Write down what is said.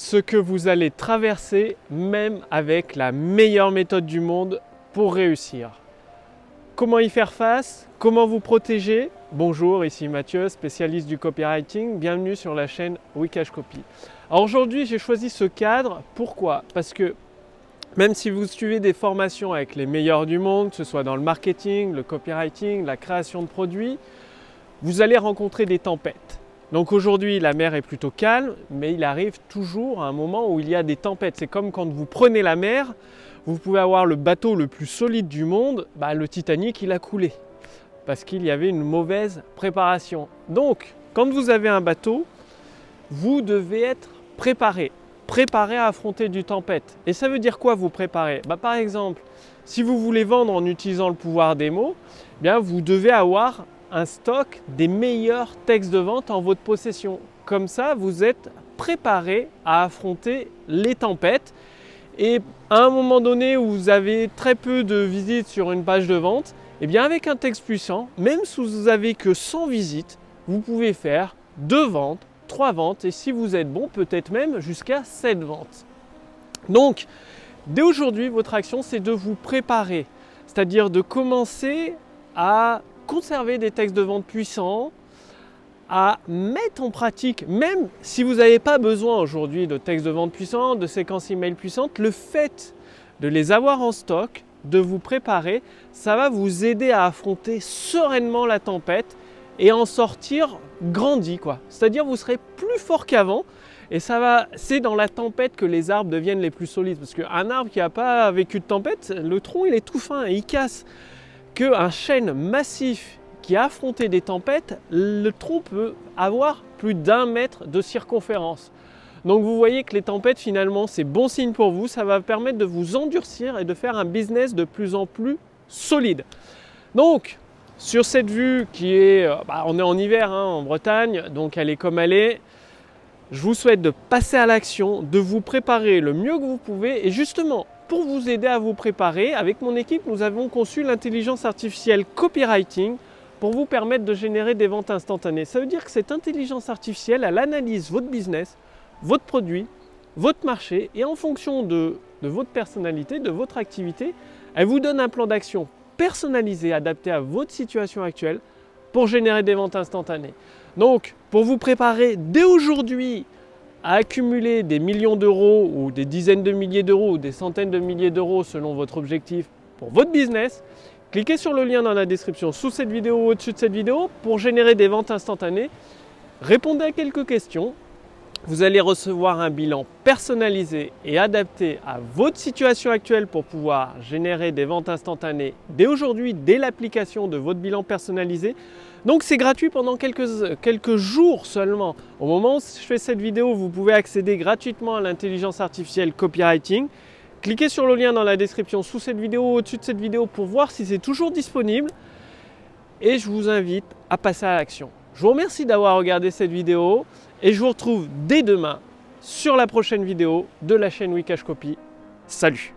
ce que vous allez traverser même avec la meilleure méthode du monde pour réussir. Comment y faire face? Comment vous protéger? Bonjour, ici Mathieu, spécialiste du copywriting. Bienvenue sur la chaîne Wikash Copy. Aujourd'hui, j'ai choisi ce cadre. Pourquoi? Parce que même si vous suivez des formations avec les meilleurs du monde, que ce soit dans le marketing, le copywriting, la création de produits, vous allez rencontrer des tempêtes. Donc aujourd'hui, la mer est plutôt calme, mais il arrive toujours un moment où il y a des tempêtes. C'est comme quand vous prenez la mer, vous pouvez avoir le bateau le plus solide du monde, bah, le Titanic, il a coulé parce qu'il y avait une mauvaise préparation. Donc, quand vous avez un bateau, vous devez être préparé, préparé à affronter du tempête. Et ça veut dire quoi vous préparer? Bah, Par exemple, si vous voulez vendre en utilisant le pouvoir des mots, eh bien vous devez avoir un stock des meilleurs textes de vente en votre possession. Comme ça, vous êtes préparé à affronter les tempêtes. Et à un moment donné où vous avez très peu de visites sur une page de vente, eh bien avec un texte puissant, même si vous n'avez que 100 visites, vous pouvez faire deux ventes, trois ventes et si vous êtes bon, peut-être même jusqu'à 7 ventes. Donc, dès aujourd'hui, votre action, c'est de vous préparer, c'est-à-dire de commencer à conserver des textes de vente puissants, à mettre en pratique, même si vous n'avez pas besoin aujourd'hui de textes de vente puissants, de séquences email puissantes, le fait de les avoir en stock, de vous préparer, ça va vous aider à affronter sereinement la tempête et en sortir grandi quoi. C'est-à-dire vous serez plus fort qu'avant et ça va c'est dans la tempête que les arbres deviennent les plus solides parce qu'un arbre qui n'a pas vécu de tempête, le tronc il est tout fin et il casse qu'un chêne massif qui a affronté des tempêtes, le tronc peut avoir plus d'un mètre de circonférence. Donc vous voyez que les tempêtes finalement c'est bon signe pour vous, ça va permettre de vous endurcir et de faire un business de plus en plus solide. Donc sur cette vue qui est, euh, bah, on est en hiver hein, en Bretagne, donc elle est comme elle est, je vous souhaite de passer à l'action, de vous préparer le mieux que vous pouvez et justement pour vous aider à vous préparer, avec mon équipe, nous avons conçu l'intelligence artificielle copywriting pour vous permettre de générer des ventes instantanées. Ça veut dire que cette intelligence artificielle, elle analyse votre business, votre produit, votre marché, et en fonction de, de votre personnalité, de votre activité, elle vous donne un plan d'action personnalisé, adapté à votre situation actuelle pour générer des ventes instantanées. Donc, pour vous préparer dès aujourd'hui à accumuler des millions d'euros ou des dizaines de milliers d'euros ou des centaines de milliers d'euros selon votre objectif pour votre business, cliquez sur le lien dans la description sous cette vidéo ou au-dessus de cette vidéo pour générer des ventes instantanées. Répondez à quelques questions. Vous allez recevoir un bilan personnalisé et adapté à votre situation actuelle pour pouvoir générer des ventes instantanées dès aujourd'hui, dès l'application de votre bilan personnalisé. Donc c'est gratuit pendant quelques, quelques jours seulement. Au moment où je fais cette vidéo, vous pouvez accéder gratuitement à l'intelligence artificielle copywriting. Cliquez sur le lien dans la description sous cette vidéo ou au-dessus de cette vidéo pour voir si c'est toujours disponible. Et je vous invite à passer à l'action. Je vous remercie d'avoir regardé cette vidéo et je vous retrouve dès demain sur la prochaine vidéo de la chaîne Wikash Copy. Salut